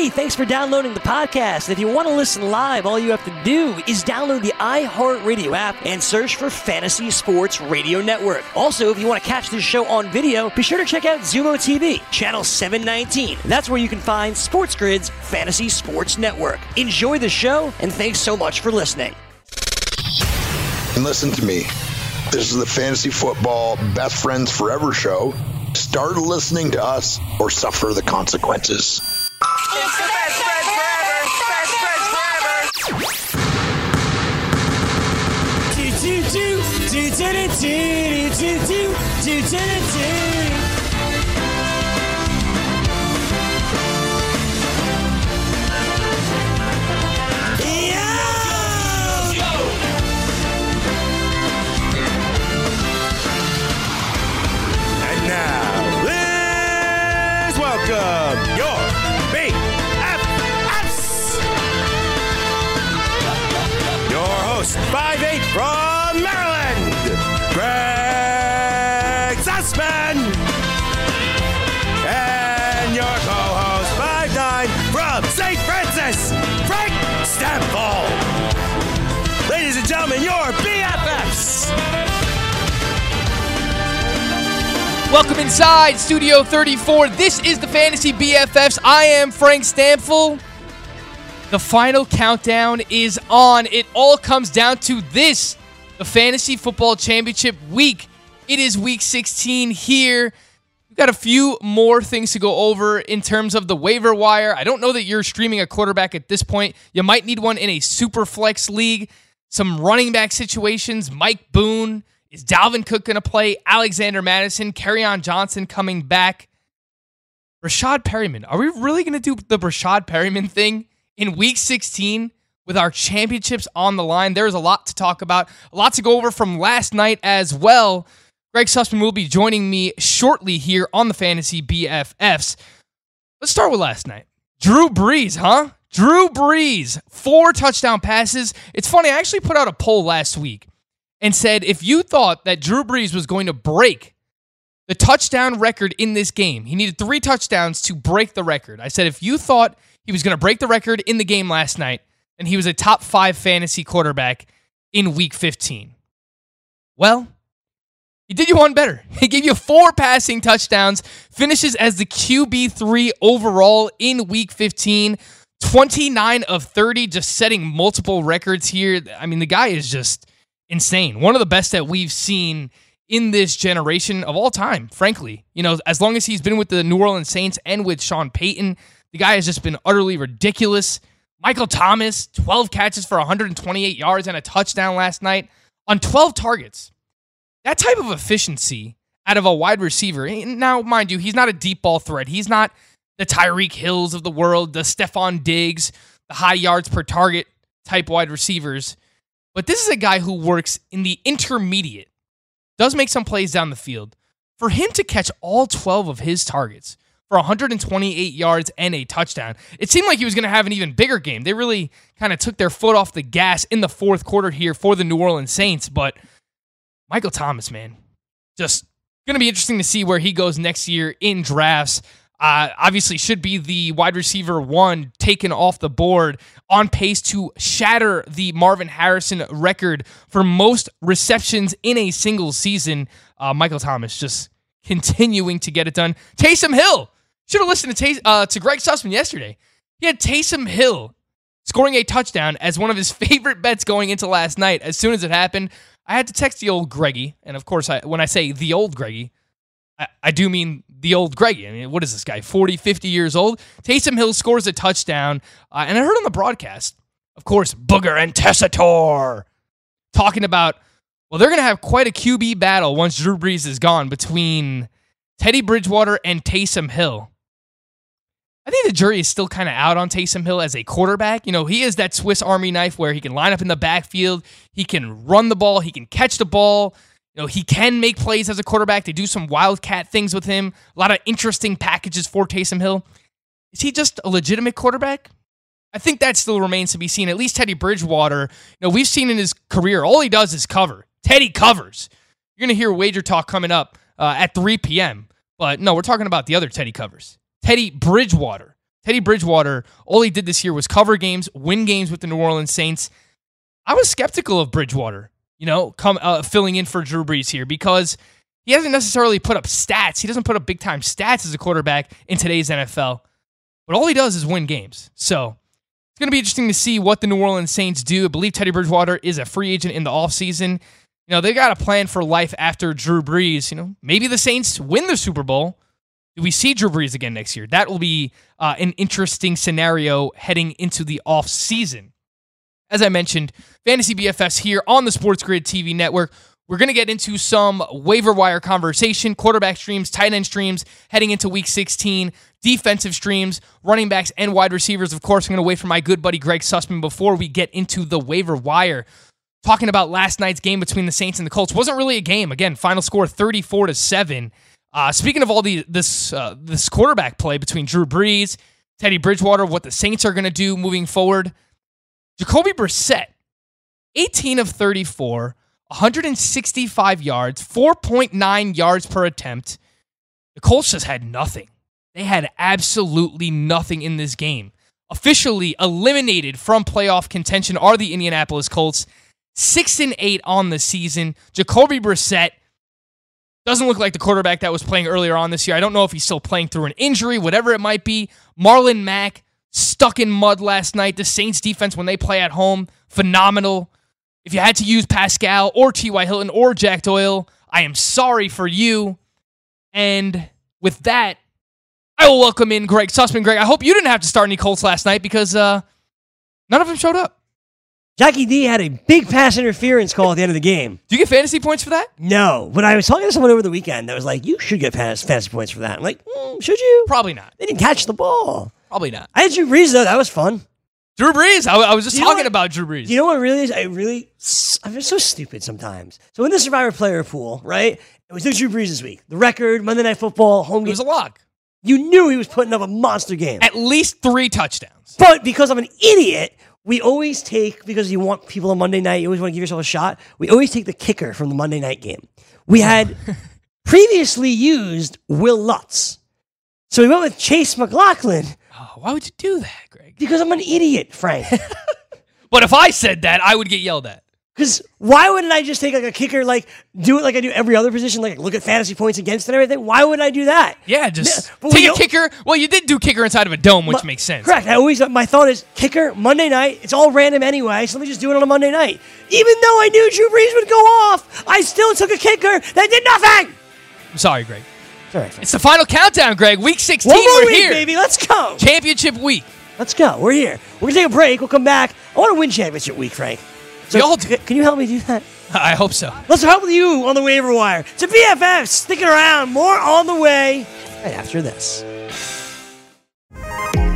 Hey, thanks for downloading the podcast. If you want to listen live, all you have to do is download the iHeartRadio app and search for Fantasy Sports Radio Network. Also, if you want to catch this show on video, be sure to check out Xumo TV, channel 719. That's where you can find Sports Grid's Fantasy Sports Network. Enjoy the show, and thanks so much for listening. And listen to me. This is the Fantasy Football Best Friends Forever show. Start listening to us or suffer the consequences. Your host, 5'8 from Welcome inside Studio 34. This is the Fantasy BFFs. I am Frank Stampfl. The final countdown is on. It all comes down to this the Fantasy Football Championship week. It is week 16 here. We've got a few more things to go over in terms of the waiver wire. I don't know that you're streaming a quarterback at this point. You might need one in a super flex league. Some running back situations. Mike Boone. Is Dalvin Cook going to play? Alexander Mattison, on Johnson coming back. Rashad Perriman. Are we really going to do the Rashad Perriman thing in week 16 with our championships on the line? There's a lot to talk about, a lot to go over from last night as well. Greg Sussman will be joining me shortly here on the Fantasy BFFs. Let's start with last night. Drew Brees, huh? Drew Brees, four touchdown passes. It's funny, I actually put out a poll last week and said if you thought that Drew Brees was going to break the touchdown record in this game, he needed three touchdowns to break the record. I said if you thought he was going to break the record in the game last night, then he was a top five fantasy quarterback in week 15. Well, he did you one better. He gave you four passing touchdowns, finishes as the QB3 overall in week 15. 29 of 30, just setting multiple records here. I mean, the guy is just insane. One of the best that we've seen in this generation of all time, frankly. You know, as long as he's been with the New Orleans Saints and with Sean Payton, the guy has just been utterly ridiculous. Michael Thomas, 12 catches for 128 yards and a touchdown last night on 12 targets. That type of efficiency out of a wide receiver. Eh, now, mind you, he's not a deep ball threat. He's not the Tyreek Hills of the world, the Stefon Diggs, the high yards per target type wide receivers. But this is a guy who works in the intermediate, does make some plays down the field. For him to catch all 12 of his targets for 128 yards and a touchdown, it seemed like he was going to have an even bigger game. They really kind of took their foot off the gas in the fourth quarter here for the New Orleans Saints. But Michael Thomas, man, just going to be interesting to see where he goes next year in drafts. Uh, obviously, should be the wide receiver one taken off the board, on pace to shatter the Marvin Harrison record for most receptions in a single season. Uh, Michael Thomas just continuing to get it done. Taysom Hill should have listened to Tay- uh, to Greg Sussman yesterday. He had Taysom Hill scoring a touchdown as one of his favorite bets going into last night. As soon as it happened, I had to text the old Greggy, and of course, I, when I say the old Greggy, I, I do mean the old Greggy. I mean, what is this guy, 40, 50 years old? Taysom Hill scores a touchdown. Uh, and I heard on the broadcast, of course, Booger and Tessitore talking about, well, they're going to have quite a QB battle once Drew Brees is gone between Teddy Bridgewater and Taysom Hill. I think the jury is still kind of out on Taysom Hill as a quarterback. You know, he is that Swiss Army knife where he can line up in the backfield, he can run the ball, he can catch the ball. You know, he can make plays as a quarterback. They do some wildcat things with him. A lot of interesting packages for Taysom Hill. Is he just a legitimate quarterback? I think that still remains to be seen. At least Teddy Bridgewater, you know, we've seen in his career, all he does is cover. Teddy covers. You're going to hear wager talk coming up uh, at 3 p.m. But no, we're talking about the other Teddy covers. Teddy Bridgewater Teddy Bridgewater, all he did this year was cover games, win games with the New Orleans Saints. I was skeptical of Bridgewater, you know, come uh, filling in for Drew Brees here because he hasn't necessarily put up stats. He doesn't put up big time stats as a quarterback in today's NFL, but all he does is win games. So it's going to be interesting to see what the New Orleans Saints do. I believe Teddy Bridgewater is a free agent in the offseason. You know, they got a plan for life after Drew Brees. You know, maybe the Saints win the Super Bowl. Do we see Drew Brees again next year? That will be uh, an interesting scenario heading into the off season. As I mentioned, Fantasy BFFs here on the Sports Grid TV network. We're going to get into some waiver wire conversation, quarterback streams, tight end streams heading into week 16, defensive streams, running backs, and wide receivers. Of course, I'm going to wait for my good buddy Greg Sussman before we get into the waiver wire. Talking about last night's game between the Saints and the Colts wasn't really a game. Again, final score 34 to 7. Uh, speaking of all the this uh, this quarterback play between Drew Brees, Teddy Bridgewater, what the Saints are going to do moving forward, Jacoby Brissett, 18 of 34, 165 yards, 4.9 yards per attempt. The Colts just had nothing. They had absolutely nothing in this game. Officially eliminated from playoff contention are the Indianapolis Colts. Six and eight on the season. Jacoby Brissett doesn't look like the quarterback that was playing earlier on this year. I don't know if he's still playing through an injury, whatever it might be. Marlon Mack stuck in mud last night. The Saints defense, when they play at home, phenomenal. If you had to use Pascal or T.Y. Hilton or Jack Doyle, I am sorry for you. And with that, I will welcome in Greg Sussman. Greg, I hope you didn't have to start any Colts last night because uh, none of them showed up. Jackie D had a big pass interference call at the end of the game. Do you get fantasy points for that? No, but I was talking to someone over the weekend that was like, "You should get fantasy points for that." I'm like, mm, "Should you?" Probably not. They didn't catch the ball. Probably not. I had Drew Brees though. That was fun. Drew Brees. I, I was just You know talking what- about Drew Brees. You know what really is? I really, I'm so stupid sometimes. So in the Survivor player pool, right? It was Drew Brees this week. The record, Monday Night Football, home it game. was a lock. You knew he was putting up a monster game. At least three touchdowns. But because I'm an idiot, we always take because you want people on Monday night. You always want to give yourself a shot. We always take the kicker from the Monday night game. We had previously used Wil Lutz, so we went with Chase McLaughlin Oh, why would you do that, Greg? because I'm an idiot, Frank. But if I said that, I would get yelled at. Because why wouldn't I just take like a kicker, like do it like I do every other position, like look at fantasy points against and everything? Why would I do that? Yeah, just Yeah, take a kicker. Well, you did do kicker inside of a dome, which My- makes sense. Correct. I always my thought is kicker Monday night. It's all random anyway, so let me just do it on a Monday night. Even though I knew Drew Brees would go off, I still took a kicker that did nothing. I'm sorry, Greg. Right, It's the final countdown, Greg. Week 16, one more we're week, here. baby. Let's go. Championship week. Let's go. We're here. We're gonna take a break. We'll come back. I want to win championship week, Frank. So We all do. Can you help me do that? I hope so. Let's help you on the waiver wire. To BFF, sticking around. More on the way. Right after this.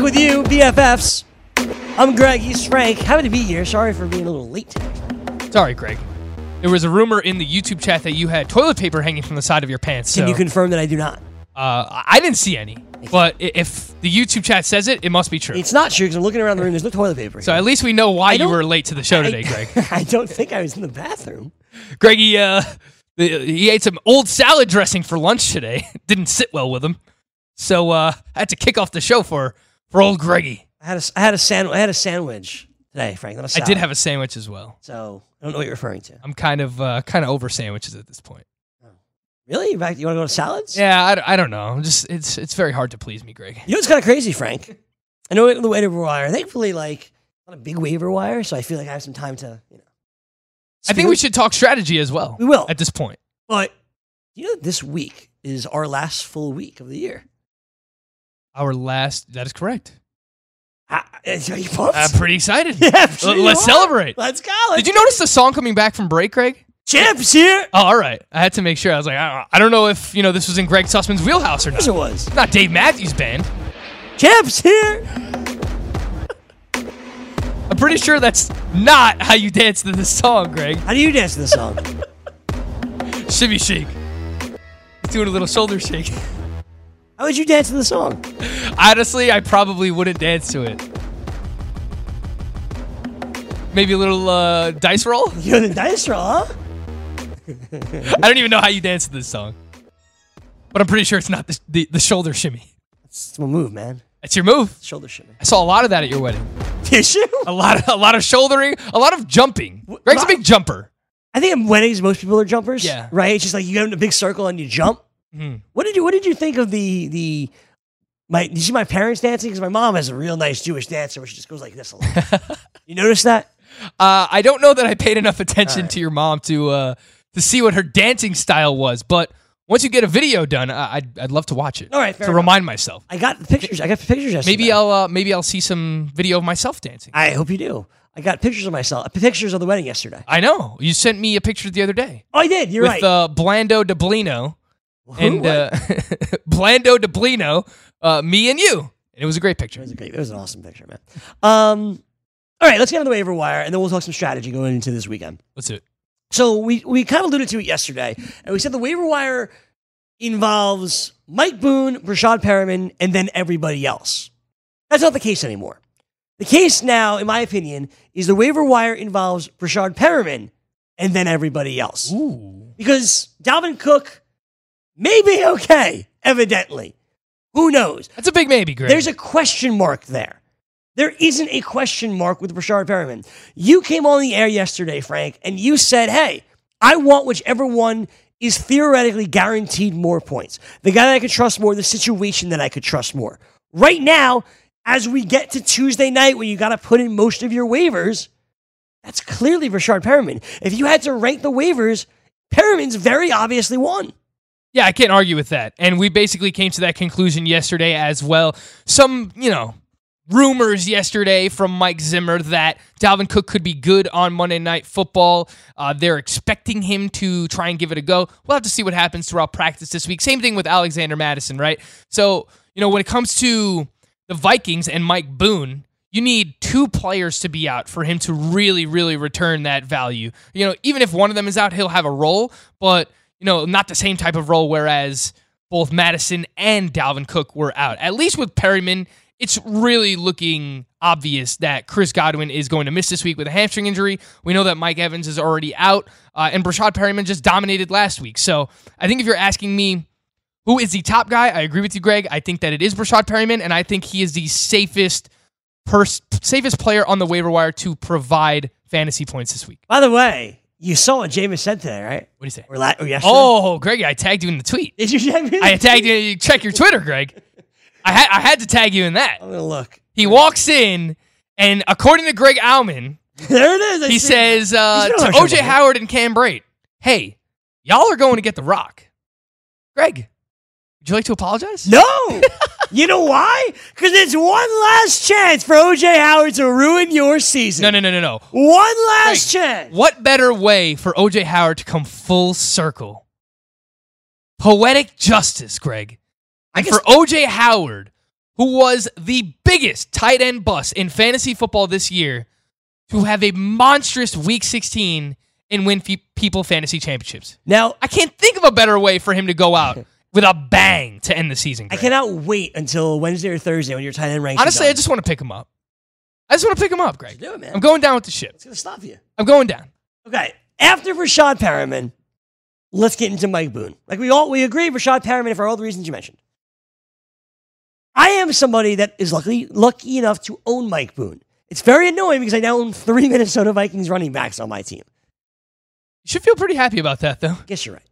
Back with you, BFFs. I'm Greg. He's Frank. Happy to be here. Sorry for being a little late. Sorry, Greg. There was a rumor in the YouTube chat that you had toilet paper hanging from the side of your pants. Can so, you confirm that I do not? uh, I didn't see any, but if the YouTube chat says it, it must be true. It's not true because I'm looking around the room. There's no toilet paper. So at least we know why you were late to the show I- today, Greg. I don't think I was in the bathroom. Greggy, uh, he ate some old salad dressing for lunch today. Didn't sit well with him, so uh, I had to kick off the show for for old Greggy. I had a, I had a sandwich. I had a sandwich today, Frank. I did have a sandwich as well. So I don't know what you're referring to. I'm kind of uh, kind of over sandwiches at this point. Really? You're back? You want to go to salads? Yeah, I, I don't know. I'm just it's it's very hard to please me, Greg. You know it's kind of crazy, Frank? I know the waiver wire. Thankfully, like not a big waiver wire, so I feel like I have some time to, you know. I think we should talk strategy as well. We will. at this point. But you know, this week is our last full week of the year. Our last. That is correct. I, are you pumped? I'm pretty excited. yeah, sure L- let's are. celebrate. Let's go. Let's Did you notice the song coming back from break, Greg? Champs here. Oh, all right. I had to make sure. I was like, I don't, I don't know if you know this was in Greg Sussman's wheelhouse or Yes, not. it was. Not Dave Matthews Band. Champs here. I'm pretty sure that's not how you dance to this song, Greg. How do you dance to this song? Shimmy shake. He's doing a little shoulder shake. How would you dance to the song? Honestly, I probably wouldn't dance to it. Maybe a little uh, dice roll. You're the dice roll, huh? I don't even know how you dance to this song, but I'm pretty sure it's not the, the, the shoulder shimmy. It's my move, man. That's your move. Shoulder shimmy. I saw a lot of that at your wedding. Did you? A lot of a lot of shouldering, a lot of jumping. Greg's a big jumper. I think at weddings, most people are jumpers. Yeah. Right. It's just like you get in a big circle and you jump. Mhm. What did you What did you think of the the my? Did you see my parents dancing? Because my mom has a real nice Jewish dancer where she just goes like this a lot. you notice that? Uh, I don't know that I paid enough attention to your mom to uh, to see what her dancing style was, but once you get a video done, I- I'd, I'd love to watch it. All right, fair to enough. remind myself. I got the pictures. I got the pictures yesterday. Maybe I'll uh, maybe I'll see some video of myself dancing. I hope you do. I got pictures of myself. Pictures of the wedding yesterday. I know you sent me a picture the other day Oh, I did. You're with right. uh, Blando Deblino? And uh, Blando Deblino, uh, me and you, and it was a great picture. It was a great. It was an awesome picture, man. Um, all right, let's get on the waiver wire, and then we'll talk some strategy going into this weekend. Let's do it. So we we kind of alluded to it yesterday, and we said the waiver wire involves Mike Boone, Rashad Perriman, and then everybody else. That's not the case anymore. The case now, in my opinion, is the waiver wire involves Rashad Perriman and then everybody else. Ooh. Because Dalvin Cook may be okay, evidently. Who knows? That's a big maybe, Greg. There's a question mark there. There isn't a question mark with Rashard Perriman. You came on the air yesterday, Frank, and you said, hey, I want whichever one is theoretically guaranteed more points. The guy that I could trust more, the situation that I could trust more. Right now, as we get to Tuesday night when you got to put in most of your waivers, that's clearly Rashard Perriman. If you had to rank the waivers, Perriman's very obviously one. Yeah, I can't argue with that. And we basically came to that conclusion yesterday as well. Some, you know, rumors yesterday from Mike Zimmer that Dalvin Cook could be good on Monday Night Football. Uh, they're expecting him to try and give it a go. We'll have to see what happens throughout practice this week. Same thing with Alexander Mattison, right? So, you know, when it comes to the Vikings and Mike Boone, you need two players to be out for him to really, really return that value. You know, even if one of them is out, he'll have a role, but you know, not the same type of role. Whereas both Mattison and Dalvin Cook were out. At least with Perriman, it's really looking obvious that Chris Godwin is going to miss this week with a hamstring injury. We know that Mike Evans is already out, uh, and Breshad Perriman just dominated last week. So I think if you're asking me who is the top guy, I agree with you, Greg. I think that it is Breshad Perriman, and I think he is the safest safest player on the waiver wire to provide fantasy points this week. By the way, you saw what Jameis said today, right? What do you say? Or, la- or yesterday? Oh, Greg, I tagged you in the tweet. Did you check me? I tagged you. you Check your Twitter, Greg. I had I had to tag you in that. I'm gonna look. He walks in, and according to Greg Auman, There it is. I he see says uh, to been on our OJ. Howard and Cam Brate, "Hey, y'all are going to get the rock." Greg, would you like to apologize? No. you know why? Because it's one last chance for OJ Howard to ruin your season. No, no, no, no, no. One last chance. What better way for OJ Howard to come full circle? Poetic justice, Greg. And guess for OJ Howard, who was the biggest tight end bust in fantasy football this year, to have a monstrous Week 16 and win people fantasy championships. now I can't think of a better way for him to go out with a bang to end the season. I cannot wait until Wednesday or Thursday when your tight end ranks. Honestly, I just want to pick him up. I just want to pick him up, Greg. do it, man. I'm going down with the ship. It's gonna stop you. I'm going down. Okay. After Rashad Perriman, let's get into Mike Boone. Like we all we agree, Rashad Perriman for all the reasons you mentioned. I am somebody that is lucky lucky enough to own Mike Boone. It's very annoying because I now own three Minnesota Vikings running backs on my team. You should feel pretty happy about that, though. I guess you're right.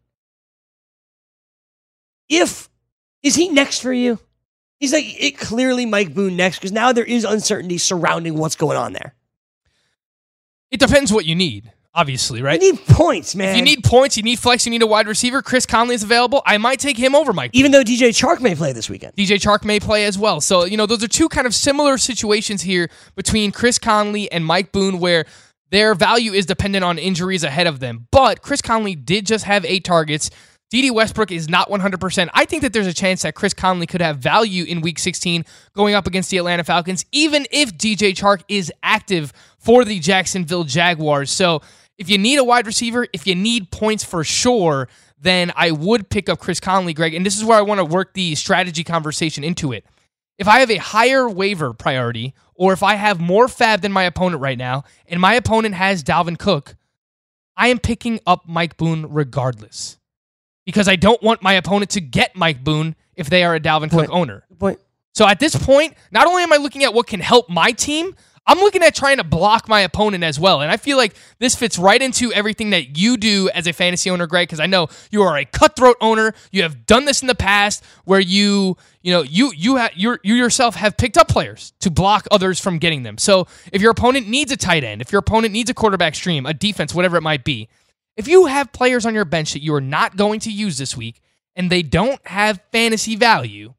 If is he next for you? He's like it clearly Mike Boone next because now there is uncertainty surrounding what's going on there. It depends what you need, obviously, right? You need points, man. If you need points, you need flex, you need a wide receiver. Chris Conley is available. I might take him over Mike. even though DJ Chark may play this weekend. DJ Chark may play as well. So, you know, those are two kind of similar situations here between Chris Conley and Mike Boone where their value is dependent on injuries ahead of them. But Chris Conley did just have eight targets. Dede Westbrook is not 100%. I think that there's a chance that Chris Conley could have value in week 16 going up against the Atlanta Falcons, even if DJ Chark is active for the Jacksonville Jaguars. So if you need a wide receiver, if you need points for sure, then I would pick up Chris Conley, Greg. And this is where I want to work the strategy conversation into it. If I have a higher waiver priority, or if I have more FAAB than my opponent right now, and my opponent has Dalvin Cook, I am picking up Mike Boone regardless because I don't want my opponent to get Mike Boone if they are a Dalvin Cook owner. Point. So at this point, not only am I looking at what can help my team, I'm looking at trying to block my opponent as well. And I feel like this fits right into everything that you do as a fantasy owner, Greg, because I know you are a cutthroat owner. You have done this in the past where you, you know, you you ha- you you yourself have picked up players to block others from getting them. So if your opponent needs a tight end, if your opponent needs a quarterback stream, a defense, whatever it might be, if you have players on your bench that you are not going to use this week and they don't have fantasy value,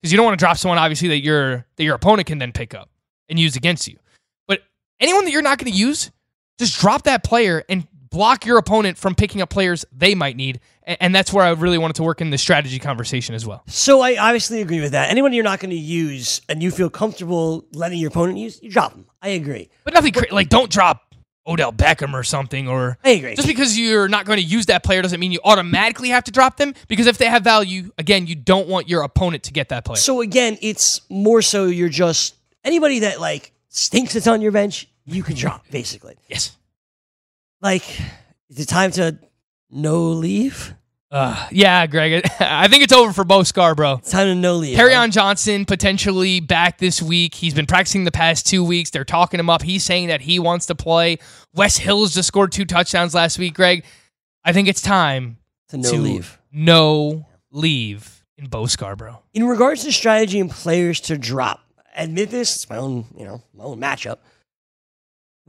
because you don't want to drop someone obviously that your that your opponent can then pick up and use against you. But anyone that you're not going to use, just drop that player and block your opponent from picking up players they might need. And that's where I really wanted to work in the strategy conversation as well. So I obviously agree with that. Anyone you're not going to use and you feel comfortable letting your opponent use, you drop them. I agree. But nothing cra- like don't drop Odell Beckham or something or. Just because you're not going to use that player doesn't mean you automatically have to drop them because if they have value, again, you don't want your opponent to get that player. So again, it's more so you're just anybody that like stinks that's on your bench, you can drop basically. yes. Like, is it time to no leave? Uh, yeah, Greg. I think it's over for Bo Scarborough. It's time to no leave. Kerryon Johnson potentially back this week. He's been practicing the past two weeks. They're talking him up. He's saying that he wants to play. Wes Hills just scored two touchdowns last week, Greg. I think it's time to no to leave. no leave in Bo Scarborough. In regards to strategy and players to drop, admit this, it's my own, you know, my own matchup.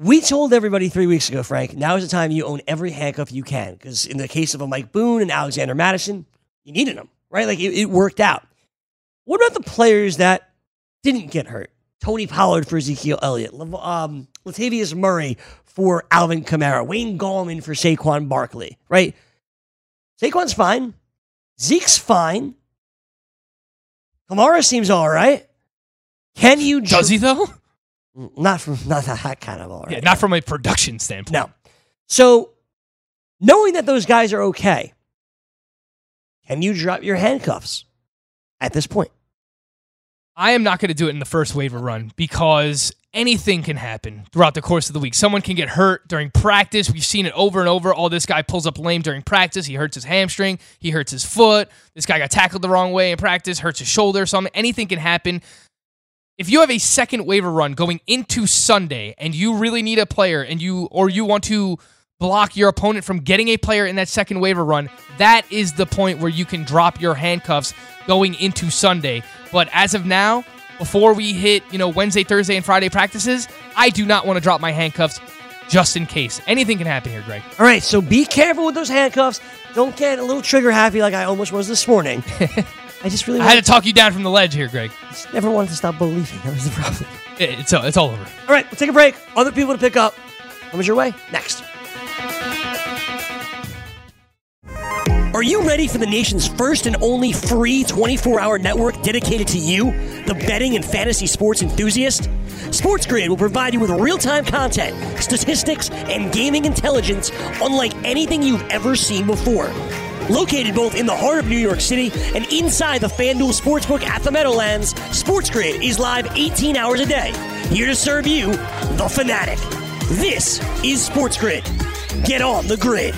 We told everybody three weeks ago, Frank, now is the time you own every handcuff you can. Because in the case of a Mike Boone and Alexander Mattison, you needed them, right? Like it, it worked out. What about the players that didn't get hurt? Tony Pollard for Ezekiel Elliott, um, Latavius Murray for Alvin Kamara, Wayne Gallman for Saquon Barkley, right? Saquon's fine. Zeke's fine. Kamara seems all right. Can you Does he though? Not from not that kind of all right. Yeah, not from a production standpoint. No. So, knowing that those guys are okay, can you drop your handcuffs at this point? I am not going to do it in the first waiver run because anything can happen throughout the course of the week. Someone can get hurt during practice. We've seen it over and over. Oh, this guy pulls up lame during practice. He hurts his hamstring. He hurts his foot. This guy got tackled the wrong way in practice, hurts his shoulder, something. Anything can happen. If you have a second waiver run going into Sunday and you really need a player and you or you want to block your opponent from getting a player in that second waiver run, that is the point where you can drop your handcuffs going into Sunday. But as of now, before we hit, you know, Wednesday, Thursday, and Friday practices, I do not want to drop my handcuffs just in case. Anything can happen here, Greg. All right, so be careful with those handcuffs. Don't get a little trigger happy like I almost was this morning. I just really I had wanted, to talk you down from the ledge here, Greg. just never wanted to stop believing. That was the problem. It- It's, it's all over. All right, we'll take a break. Other people to pick up. Coming your way next. Are you ready for the nation's first and only free 24 hour network dedicated to you, the betting and fantasy sports enthusiast? Sports Grid will provide you with real time content, statistics, and gaming intelligence unlike anything you've ever seen before. Located both in the heart of New York City and inside the FanDuel Sportsbook at the Meadowlands, SportsGrid is live 18 hours a day, here to serve you, the fanatic. This is SportsGrid. Get on the grid.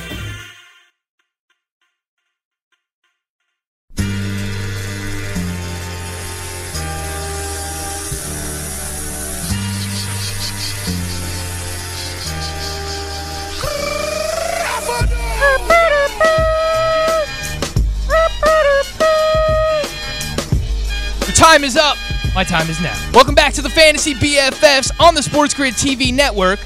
Time is up. My time is now. Welcome back to the Fantasy BFFs on the Sports Grid TV network.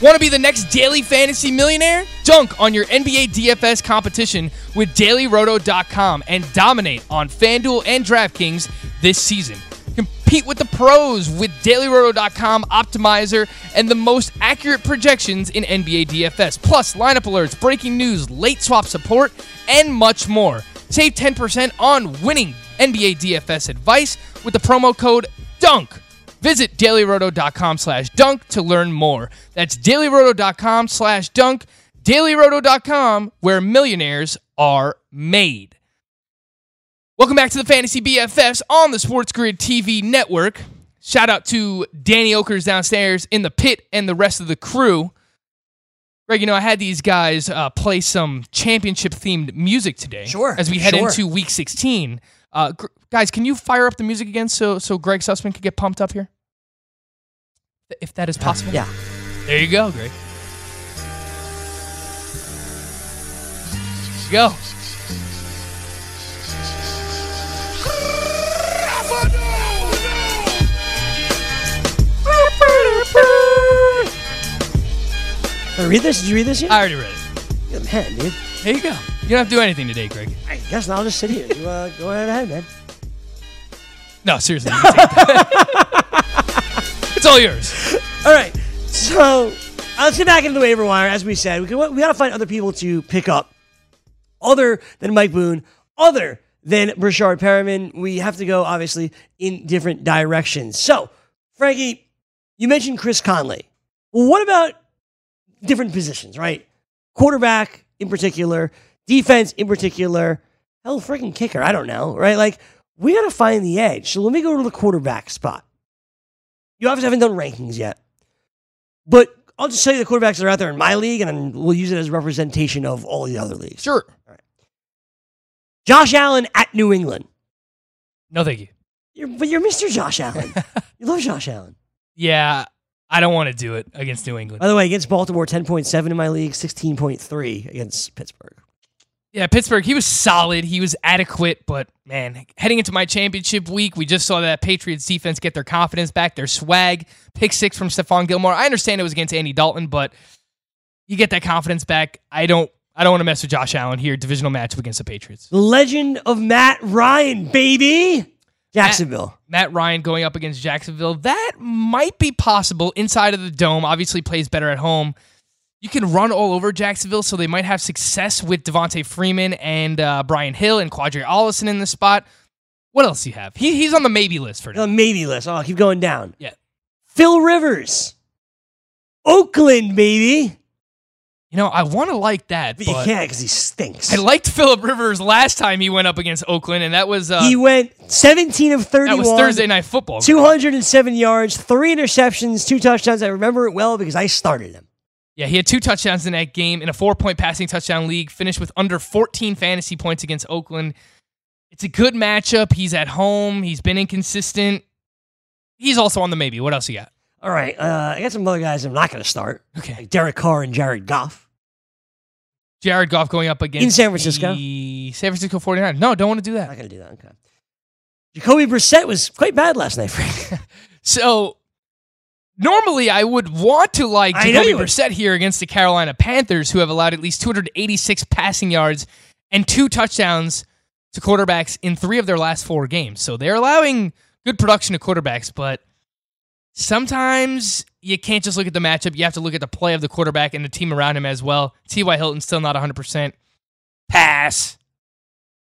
Want to be the next daily fantasy millionaire? Dunk on your NBA DFS competition with dailyroto.com and dominate on FanDuel and DraftKings this season. Compete with the pros with dailyroto.com optimizer and the most accurate projections in NBA DFS, plus lineup alerts, breaking news, late swap support, and much more. Save 10% on winning NBA DFS advice with the promo code DUNK. Visit dailyroto.com slash dunk to learn more. That's dailyroto.com slash dunk, dailyroto.com, where millionaires are made. Welcome back to the Fantasy BFFs on the Sports Grid TV network. Shout out to Danny Okers downstairs in the pit and the rest of the crew. Greg, you know, I had these guys uh, play some championship themed music today. Sure, As we head sure. into week 16. Uh, gr- guys, can you fire up the music again so, so Greg Sussman could get pumped up here? If that is possible. Yeah. There you go, Greg. Go. Did I read this? Did you read this yet? I already read it. Man, dude. There you go. You don't have to do anything today, Greg. I guess I'll just sit here. You uh, go right ahead, man. No, seriously. you can take that. it's all yours. All right. So uh, let's get back into the waiver wire. As we said, we, can, we got to find other people to pick up other than Mike Boone, other than Brashard Perriman. We have to go, obviously, in different directions. So, Frankie, you mentioned Chris Conley. Well, what about different positions, right? Quarterback in particular, defense in particular, hell, freaking kicker. I don't know, right? Like, we got to find the edge. So let me go to the quarterback spot. You obviously haven't done rankings yet, but I'll just tell you the quarterbacks that are out there in my league, and we'll use it as a representation of all the other leagues. Sure. All right. Josh Allen at New England. No, thank you. You're, but you're Mr. Josh Allen. you love Josh Allen. Yeah, I don't want to do it against New England. By the way, against Baltimore, 10.7 in my league, 16.3 against Pittsburgh. Yeah, Pittsburgh, he was solid. He was adequate, but man, heading into my championship week, we just saw that Patriots defense get their confidence back, their swag. Pick six from Stephon Gilmore. I understand it was against Andy Dalton, but you get that confidence back. I don't I don't want to mess with Josh Allen here, divisional matchup against the Patriots. The legend of Matt Ryan, baby. Jacksonville. Matt Ryan going up against Jacksonville. That might be possible inside of the dome. Obviously plays better at home. You can run all over Jacksonville, so they might have success with Devonta Freeman and uh, Brian Hill and Qadree Ollison in the spot. What else do you have? He, he's on the maybe list for now. The maybe list. Oh, I'll keep going down. Yeah. Phil Rivers. Oakland, baby. You know, I want to like that, But, but, you can't because he stinks. I liked Philip Rivers last time he went up against Oakland, and that was uh, he went 17 of 31. that was Thursday night football. 207 yards, three interceptions, two touchdowns. I remember it well because I started him. Yeah, he had two touchdowns in that game in a four point passing touchdown league, finished with under 14 fantasy points against Oakland. It's a good matchup. He's at home. He's been inconsistent. He's also on the maybe. What else you got? All right. Uh, I got some other guys I'm not going to start. Okay. Like Derek Carr and Jared Goff. Jared Goff going up against In San Francisco? the San Francisco 49ers. No, don't want to do that. I'm that. not going to do that. Okay. Jacoby Brissett was quite bad last night, Frank. So normally I would want to like Jacoby. Brissett here against the Carolina Panthers, who have allowed at least 286 passing yards and two touchdowns to quarterbacks in three of their last four games. So they're allowing good production to quarterbacks, but sometimes you can't just look at the matchup. You have to look at the play of the quarterback and the team around him as well. T.Y. Hilton's still not 100%. Pass.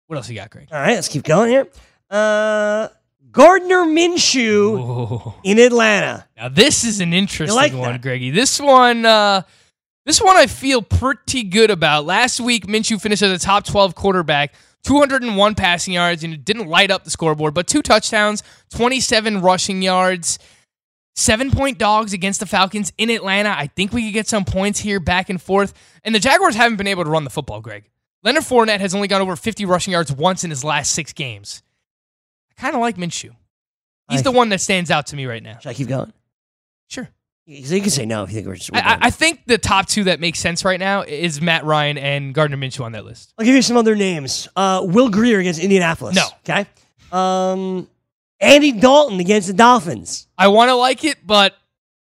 What else you got, Greg? All right, let's keep going here. Uh, Gardner Minshew Ooh. in Atlanta. Now this is an interesting like one, that? Greggy. This one, uh, this one I feel pretty good about. Last week, Minshew finished as a top 12 quarterback, 201 passing yards, and it didn't light up the scoreboard, but two touchdowns, 27 rushing yards, seven point dogs against the Falcons in Atlanta. I think we could get some points here back and forth. And the Jaguars haven't been able to run the football, Greg. Leonard Fournette has only gone over 50 rushing yards once in his last six games. I kind of like Minshew. He's I- the one that stands out to me right now. Should I keep going? Sure. You you can say no if you think we're just. we're I, I- I think the top two that make sense right now is Matt Ryan and Gardner Minshew on that list. I'll give you some other names. Uh, Will Grier against Indianapolis. No. Okay. Um, Andy Dalton against the Dolphins. I want to like it, but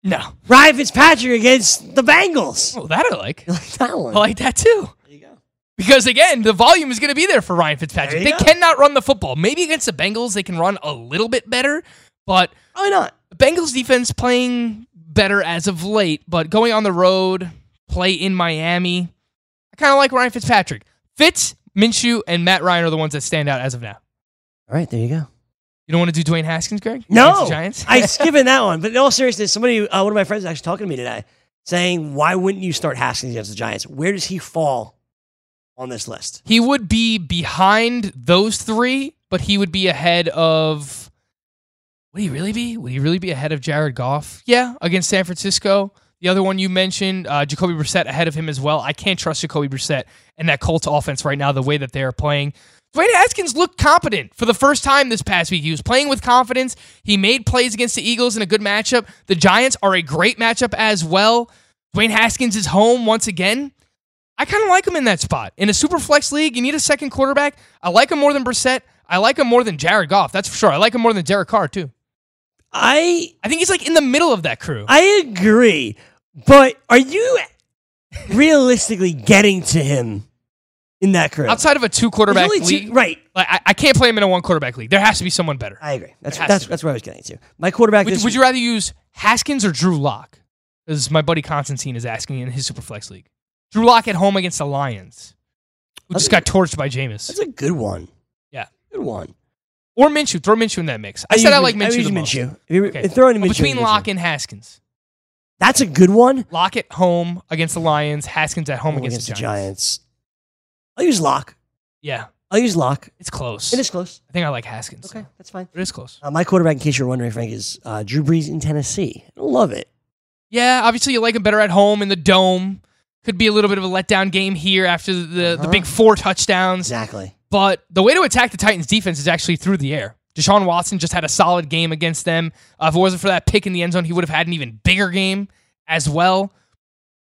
no. Ryan Fitzpatrick against the Bengals. Oh, that I like. You like that one? I like that too. There you go. Because again, the volume is going to be there for Ryan Fitzpatrick. There They you go. cannot run the football. Maybe against the Bengals, they can run a little bit better, But Why not? the Bengals defense playing better as of late, but going on the road, play in Miami. I kind of like Ryan Fitzpatrick. Fitz, Minshew, and Matt Ryan are the ones that stand out as of now. All right, there you go. You don't want to do Dwayne Haskins, Greg? No, Giants. I skipping that one. But in all seriousness, somebody, uh, one of my friends, is actually talking to me today, saying, "Why wouldn't you start Haskins against the Giants? Where does he fall on this list?" he would be behind those three, but he would be ahead of. Would he really be? Would he really be ahead of Jared Goff? Yeah, against San Francisco. The other one you mentioned, uh, Jacoby Brissett ahead of him as well. I can't trust Jacoby Brissett and that Colts offense right now, the way that they are playing. Dwayne Haskins looked competent for the first time this past week. He was playing with confidence. He made plays against the Eagles in a good matchup. The Giants are a great matchup as well. Dwayne Haskins is home once again. I kind of like him in that spot. In a super flex league, you need a second quarterback. I like him more than Brissett. I like him more than Jared Goff. That's for sure. I like him more than Derek Carr, too. I I think he's like in the middle of that crew. I agree, but are you realistically getting to him in that crew? Outside of a two quarterback only two- league, right? like, I, I can't play him in a one quarterback league. There has to be someone better. I agree. That's that's that's where I was getting to. My quarterback. Would, would you rather use Haskins or Drew Lock? Because my buddy Constantine is asking in his Superflex league. Drew Lock at home against the Lions, who just got torched by Jameis. That's a good one. Yeah. good one. Or Minshew. Throw Minshew in that mix. I, said I like Minshew the most. Minshew. If you Okay. throw in Minshew, Between Lock and Haskins. that's a good one. Lock at home against the Lions. Haskins at home Oh, against, the Giants. Giants. I'll use Lock. Yeah, I'll use Lock. it's close. It is close. I think I like Haskins. Okay, that's fine. It is close. Uh, my quarterback, in case you're wondering, Frank, is uh, Drew Brees in Tennessee. I love it. Yeah, obviously you like him better at home in the dome. Could be a little bit of a letdown game here after the, the, the Uh-huh. big four touchdowns. Exactly. But the way to attack the Titans defense is actually through the air. Deshaun Watson just had a solid game against them. Uh, if it wasn't for that pick in the end zone, he would have had an even bigger game as well.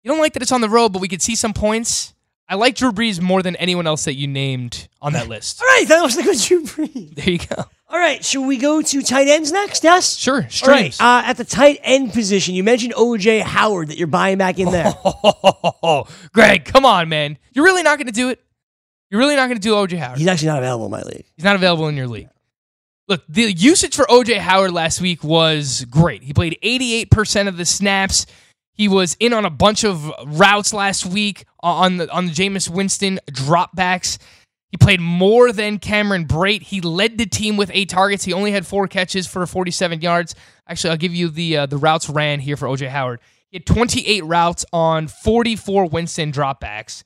You don't like that it's on the road, but we could see some points. I like Drew Brees more than anyone else that you named on that list. All right, that was the good Drew Brees. There you go. All right, should we go to tight ends next? Yes. Sure, All right. Uh, at the tight end position, you mentioned OJ Howard that you're buying back in there. Oh, Greg, come on, man. You're really not going to do it? You're really not going to do OJ Howard? He's actually not available in my league. He's not available in your league. Look, the usage for OJ Howard last week was great. He played 88% of the snaps. He was in on a bunch of routes last week on the on the Jameis Winston dropbacks. He played more than Cameron Brate. He led the team with eight targets. He only had four catches for 47 yards. Actually, I'll give you the uh, the routes ran here for OJ Howard. He had 28 routes on 44 Winston dropbacks.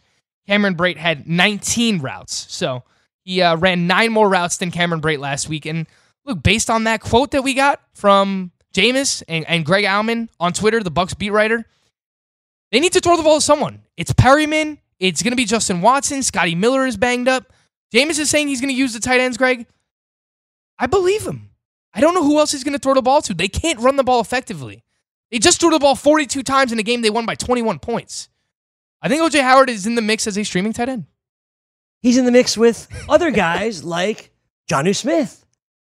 Cameron Brate had 19 routes. So he uh, ran nine more routes than Cameron Brate last week. And look, based on that quote that we got from Jameis and, and Greg Auman on Twitter, the Bucs beat writer, they need to throw the ball to someone. It's Perriman. It's going to be Justin Watson. Scotty Miller is banged up. Jameis is saying he's going to use the tight ends, Greg. I believe him. I don't know who else he's going to throw the ball to. They can't run the ball effectively. They just threw the ball 42 times in a game they won by 21 points. I think OJ Howard is in the mix as a streaming tight end. He's in the mix with other guys like Jonnu Smith.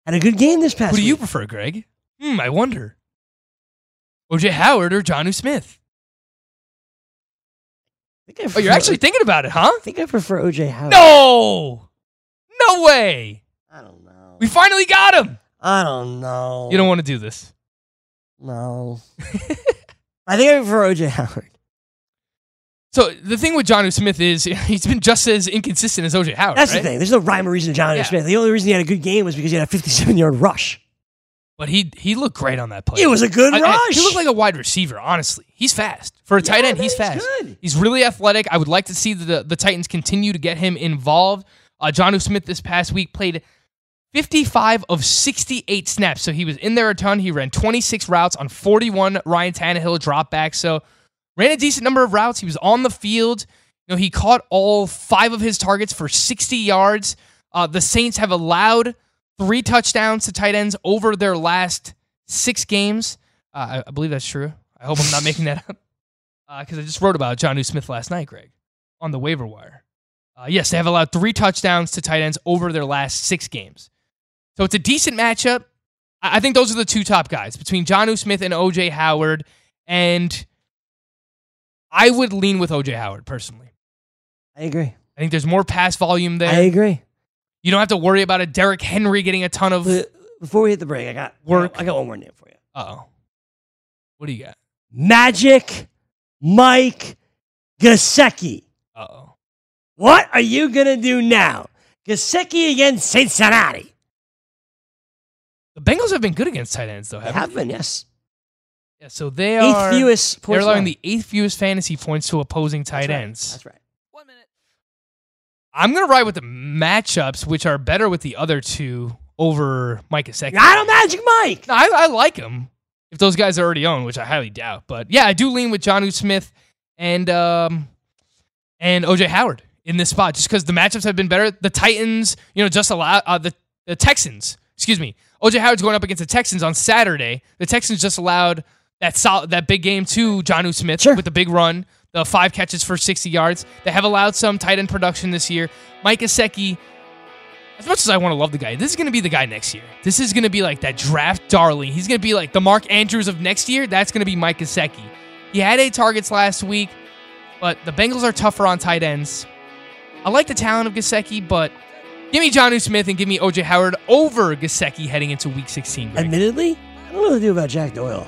Had a good game this past Who do you prefer, Greg? Hmm, I wonder. OJ Howard or Jonnu Smith? I think I Oh, you're actually thinking about it, huh? I think I prefer OJ Howard. No! No way! I don't know. We finally got him! I don't know. You don't want to do this. No. I think I prefer OJ Howard. So the thing with Jonnu Smith is he's been just as inconsistent as OJ Howard. That's right? the thing. There's no rhyme or reason to John Yeah. Smith. The only reason he had a good game was because he had a 57 yard rush. But he he looked great on that play. It was a good I- I- rush. he looked like a wide receiver, honestly. He's fast. For a tight Yeah, end, he's fast. he's good. He's really athletic. I would like to see the, the Titans continue to get him involved. Uh, Jonnu Smith this past week played 55 of 68 snaps. So he was in there a ton. He ran 26 routes on 41 Ryan Tannehill dropbacks. So ran a decent number of routes. He was on the field. You know, he caught all five of his targets for 60 yards. Uh, the Saints have allowed three touchdowns to tight ends over their last six games. Uh, I, I believe that's true. I hope I'm not making that up because I just wrote about John Smith last night, Greg, on the waiver wire. Uh, yes, they have allowed three touchdowns to tight ends over their last six games. So it's a decent matchup. I, I think those are the two top guys between John Smith and OJ Howard. And I would lean with OJ Howard personally. I agree. I think there's more pass volume there. I agree. You don't have to worry about a Derrick Henry getting a ton of. Before we hit the break, I got Work. I got one more name for you. Uh oh. What do you got? Magic Mike Gesicki. Uh oh. What are you gonna do now? Gesicki against Cincinnati. The Bengals have been good against tight ends, though, haven't have been, yes. Yeah, so they Eighth are. fewest they're allowing the eighth fewest fantasy points to opposing tight That's right. ends. That's right. I'm gonna ride with the matchups, which are better with the other two over Mike Gesicki. I don't Magic Mike. No, I, I like him. If those guys are already owned, which I highly doubt, but yeah, I do lean with Jonnu Smith and um and OJ Howard in this spot, just because the matchups have been better. The Titans, you know, just allow uh, the the Texans. Excuse me, OJ Howard's going up against the Texans on Saturday. The Texans just allowed that sol- that big game to Jonnu Smith Sure. with the big run, the five catches for 60 yards. They have allowed some tight end production this year. Mike Gesicki, as much as I want to love the guy, this is going to be the guy next year. This is going to be like that draft darling. He's going to be like the Mark Andrews of next year. That's going to be Mike Gesicki. He had eight targets last week, but the Bengals are tougher on tight ends. I like the talent of Gesicki, but give me Jonnu Smith and give me OJ Howard over Gesicki heading into Week 16. Greg. Admittedly, I don't know what to do about Jack Doyle.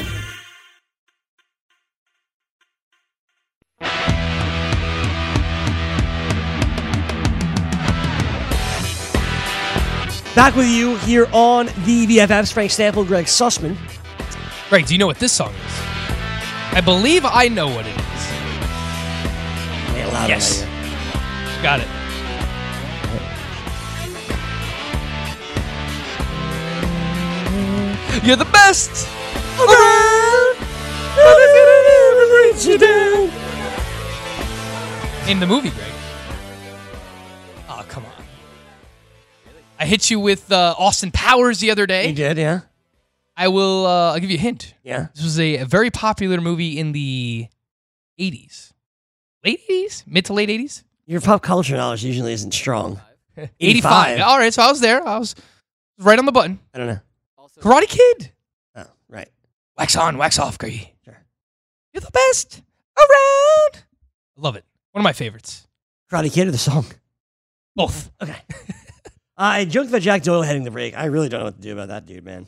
Back with you here on the VFFs, Frank Stampfl, Greg Sussman. Greg, do you know what this song is? I believe I know what it is. Yes. Got it. You're the best around. Nothing's gonna ever bring you down. In the movie, Greg. Hit you with uh, Austin Powers the other day. He did, yeah? I will. Uh, I'll give you a hint. Yeah. This was a, a very popular movie in the 80s. Late 80s? Mid to late 80s? Your pop culture knowledge usually isn't strong. 85. All right, so I was there. I was right on the button. I don't know. Karate Kid. Oh, right. Wax on, wax off, Greggy. Sure. You're the best around. I love it. One of my favorites. Karate Kid or the song? Both. Okay. I joked about Jack Doyle heading the break. I really don't know what to do about that dude, man.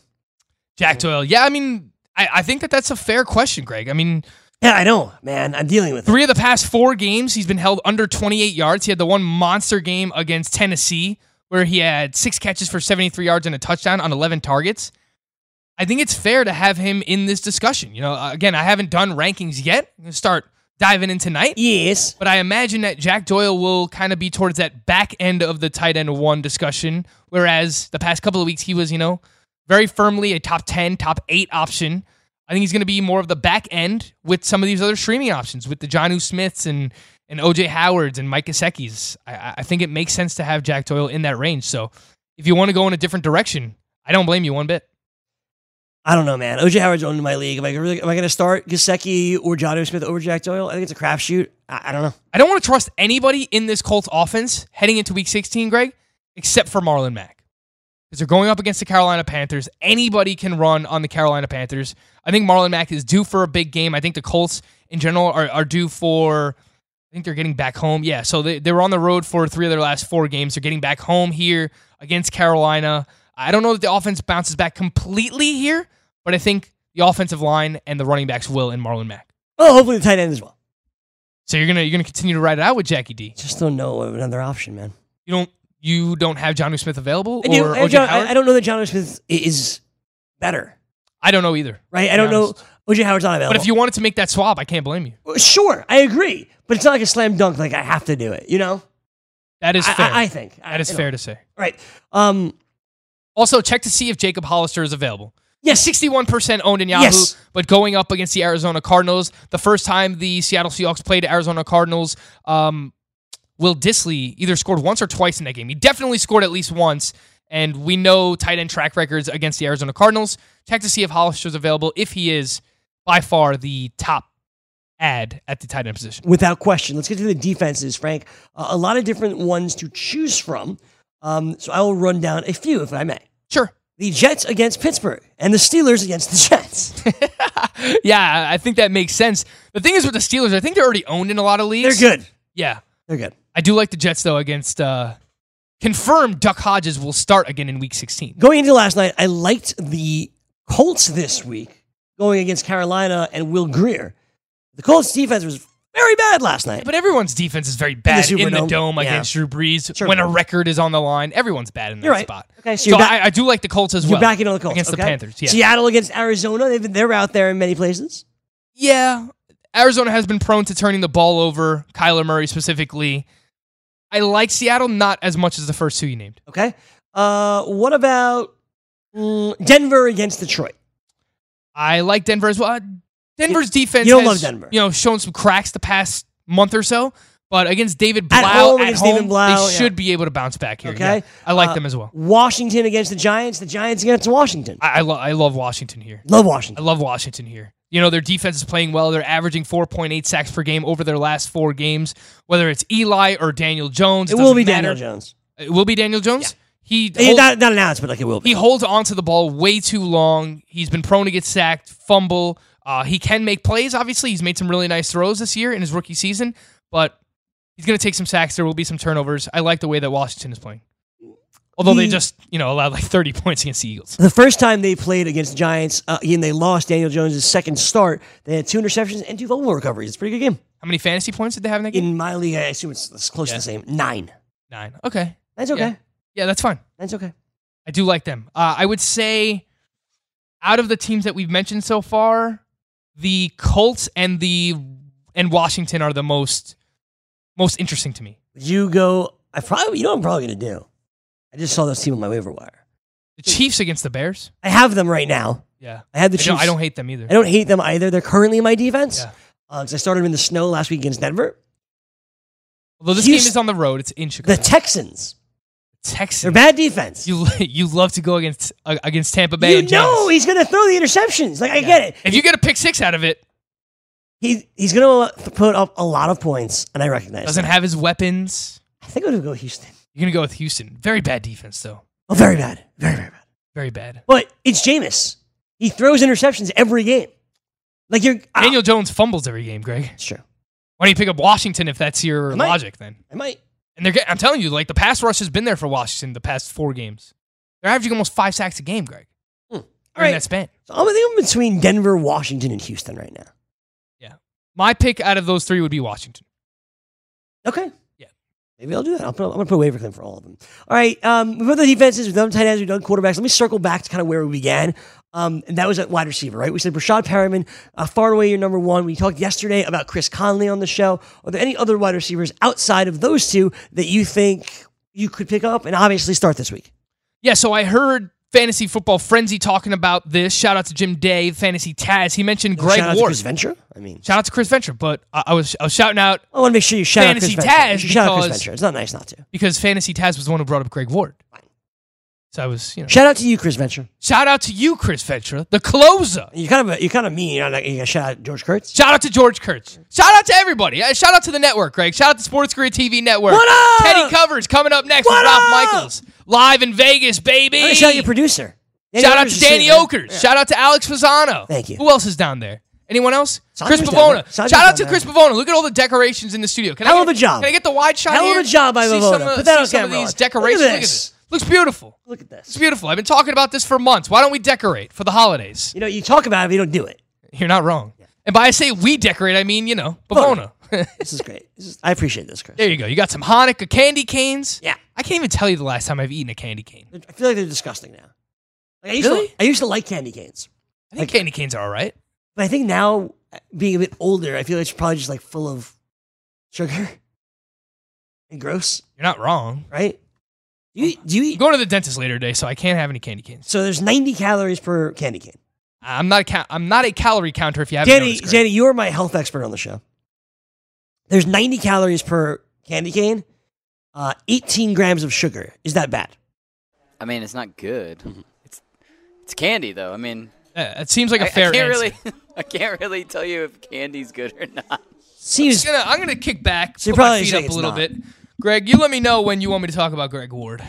Jack Doyle. Yeah, I mean, I, I think that that's a fair question, Greg. I mean, Yeah, I know, man. I'm dealing with it. three of the past four games, he's been held under 28 yards. He had the one monster game against Tennessee where he had six catches for 73 yards and a touchdown on 11 targets. I think it's fair to have him in this discussion. You know, again, I haven't done rankings yet. I'm going to start diving in tonight. Yes. But I imagine that Jack Doyle will kind of be towards that back end of the tight end one discussion, whereas the past couple of weeks he was, you know, very firmly a top 10, top 8 option. I think he's going to be more of the back end with some of these other streaming options with the Jonnu Smiths and and OJ Howards and Mike Gesicki's. I, I think it makes sense to have Jack Doyle in that range. So if you want to go in a different direction, I don't blame you one bit. I don't know, man. OJ Howard's owned in my league. Am I really? Am I going to start Gesicki or John Smith over Jack Doyle? I think it's a crapshoot. I, I don't know. I don't want to trust anybody in this Colts offense heading into week 16, Greg, except for Marlon Mack. Because they're going up against the Carolina Panthers. Anybody can run on the Carolina Panthers. I think Marlon Mack is due for a big game. I think the Colts in general are, are due for, I think they're getting back home. Yeah, so they, they were on the road for three of their last four games. They're getting back home here against Carolina. I don't know that the offense bounces back completely here, but I think the offensive line and the running backs will in Marlon Mack. Oh, hopefully the tight end as well. So you're gonna you're gonna continue to ride it out with Jackie D. Just don't know another option, man. You don't you don't have John Smith available I do. or I, OJ John- Howard? I, I don't know that John Smith is better, I don't know either. right? I don't be know. OJ Howard's not available. But if you wanted to make that swap, I can't blame you. Sure, I agree, but it's not like a slam dunk. Like I have to do it. You know, That is I, fair. I, I think that is fair to say. Right. Um. Also, check to see if Jacob Hollister is available. Yes. 61% owned in Yahoo, Yes. but going up against the Arizona Cardinals. The first time the Seattle Seahawks played Arizona Cardinals, um, Will Dissly either scored once or twice in that game. He definitely scored at least once. And we know tight end track records against the Arizona Cardinals. Check to see if Hollister's available. If he is, by far the top ad at the tight end position. Without question. Let's get to the defenses, Frank. Uh, a lot of different ones to choose from. Um, so I will run down a few, if I may. Sure. The Jets against Pittsburgh and the Steelers against the Jets. yeah, I think that makes sense. The thing is with the Steelers, I think they're already owned in a lot of leagues. They're good. Yeah. They're good. I do like the Jets though against uh confirmed Duck Hodges will start again in week 16. Going into last night, I liked the Colts this week going against Carolina and Will Grier. The Colts defense was very bad last night. But everyone's defense is very bad in the, Superdome. dome Yeah. against Drew Brees. Sure. When a record is on the line, everyone's bad in that right. spot. Okay, so so back- I, I do like the Colts as well. You're backing on the Colts against the? Panthers. Yeah, Seattle against Arizona. They've been, they're out there in many places. yeah. Arizona has been prone to turning the ball over. Kyler Murray specifically. I like Seattle not as much as the first two you named. Okay. Uh, what about mm, Denver against Detroit? I like Denver as well. Denver's defense. you don't has, love Denver. You know, shown some cracks the past month or so. But against David At home at home, Blough, they yeah. should be able to bounce back here. Okay. Yeah. I like Uh, them as well. Washington against the Giants. The Giants against Washington. I, I, lo- I love Washington here. Love Washington. I love Washington here. You know, their defense is playing well. They're averaging 4.8 sacks per game over their last four games. Whether it's Eli or Daniel Jones, It will be matter. Daniel Jones. It will be Daniel Jones. He Eh, hold- not, not announced, but like it will be. he holds onto the ball way too long. He's been prone to get sacked, fumble. Uh, he can make plays. Obviously, he's made some really nice throws this year in his rookie season, but he's going to take some sacks. There will be some turnovers. I like the way that Washington is playing. Although they just, you know, allowed like 30 points against the Eagles. The first time they played against the Giants, uh, and they lost Daniel Jones' second start, they had two interceptions and two fumble recoveries. It's a pretty good game. How many fantasy points did they have in that game? In my league, I assume it's, it's close Yeah. to the same. Nine. Nine. Okay. That's okay. Yeah. Yeah, that's fine. That's okay. I do like them. Uh, I would say out of the teams that we've mentioned so far, the Colts and the and Washington are the most most interesting to me. You go. I probably. You know what I'm probably going to do. I just saw this team on my waiver wire. The Chiefs against the Bears. I have them right now. Yeah, I have the I Chiefs. don't, I don't hate them either. I don't hate them either. They're currently in my defense. Yeah. Uh, because I started them in the snow last week against Denver. Although this Houston- game is on the road, it's in Chicago. The Texans. Texans. They're bad defense. You you love to go against uh, against Tampa Bay. You know he's going to throw the interceptions. Like I get it. If you get a pick six out of it, He he's going to put up a lot of points, and I recognize. doesn't that. have his weapons. I think I'm going to go Houston. You're gonna go with Houston. Very bad defense though. Oh, very bad. Very very bad. Very bad. But it's Jameis. He throws interceptions every game. Like you're Daniel Jones fumbles every game. Greg, It's true. why don't you pick up Washington if that's your I might. logic? Then I might. And they're get, I'm telling you, like the pass rush has been there for Washington the past four games. They're averaging almost five sacks a game, Greg. All During right. that span. So I'm, I think I'm between Denver, Washington, and Houston right now. Yeah. My pick out of those three would be Washington. Okay. Yeah. Maybe I'll do that. I'll put, I'm going to put a waiver claim for all of them. All right. Um, we've done the defenses, we've done tight ends, we've done quarterbacks. Let me circle back to kind of where we began. Um, and that was at wide receiver, right? We said Rashad Perriman, uh, far and away your number one. We talked yesterday about Chris Conley on the show. Are there any other wide receivers outside of those two that you think you could pick up and obviously start this week? Yeah, so I heard Fantasy Football Frenzy talking about this. Shout out to Jim Day, Fantasy Taz. He mentioned Greg shout out to Ward. Chris Ventura. I mean, Shout out to Chris Venture, but I, I was I was shouting out I want to make sure you shout Fantasy out Chris. You Taz should shout out Chris because- Ventura. It's not nice not to. because Fantasy Taz was the one who brought up Greg Ward. So I was, you know, Shout out to you, Chris Ventura. shout out to you, Chris Ventura, the closer. You kind of you kind of mean. You know, like, you gotta shout out George Kurtz. Shout out to George Kurtz. Shout out to everybody. Uh, Shout out to the network, Greg. Shout out to SportsGrid TV Network. What up? Teddy Covers coming up next What with Ralph up? Michaels. Live in Vegas, baby. I'm shout out your producer. Danny Shout out to is Danny sitting there. Okers. Shout out to Alex Fasano. Thank you. Who else is down there? Anyone else? Sandra's Chris down Pavona. Sandra's Shout out to there. Chris Pavona. Look at all the decorations in the studio. Can Hell I of get, a job. Can I get the wide shot Hell of here? a job by see Pavona. Some of, Put that on some camera. of these Look at decorations. Look at this. Looks beautiful. Look at this. It's beautiful. I've been talking about this for months. Why don't we decorate for the holidays? You know, you talk about it, but you don't do it. You're not wrong. And by I say we decorate, I mean, you know, Pavona. This is great. This is, I appreciate this, Chris. there you go. You got some Hanukkah candy canes. Yeah. I can't even tell you the last time I've eaten a candy cane. I feel like they're disgusting now. Like, I used Really? to, I used to like candy canes, I think candy canes are all right. but I think now, being a bit older, I feel like it's probably just like full of sugar and gross, You're not wrong. right? Do you, do you I'm eat? going to the dentist later today, so I can't have any candy canes. So there's 90 calories per candy cane. I'm not a ca- I'm not a calorie counter. If you haven't Danny, noticed, Greg. Danny, you are my health expert on the show. There's 90 calories per candy cane, uh, 18 grams of sugar. Is that bad? I mean, it's not good. Mm-hmm. It's it's candy though. I mean, Uh, it seems like a I, fair I can't answer. really I can't really tell you if candy's good or not. Seems I'm gonna, I'm gonna kick back, So you're put my probably feet saying up a it's little not. bit. Greg, you let me know when you want me to talk about Greg Ward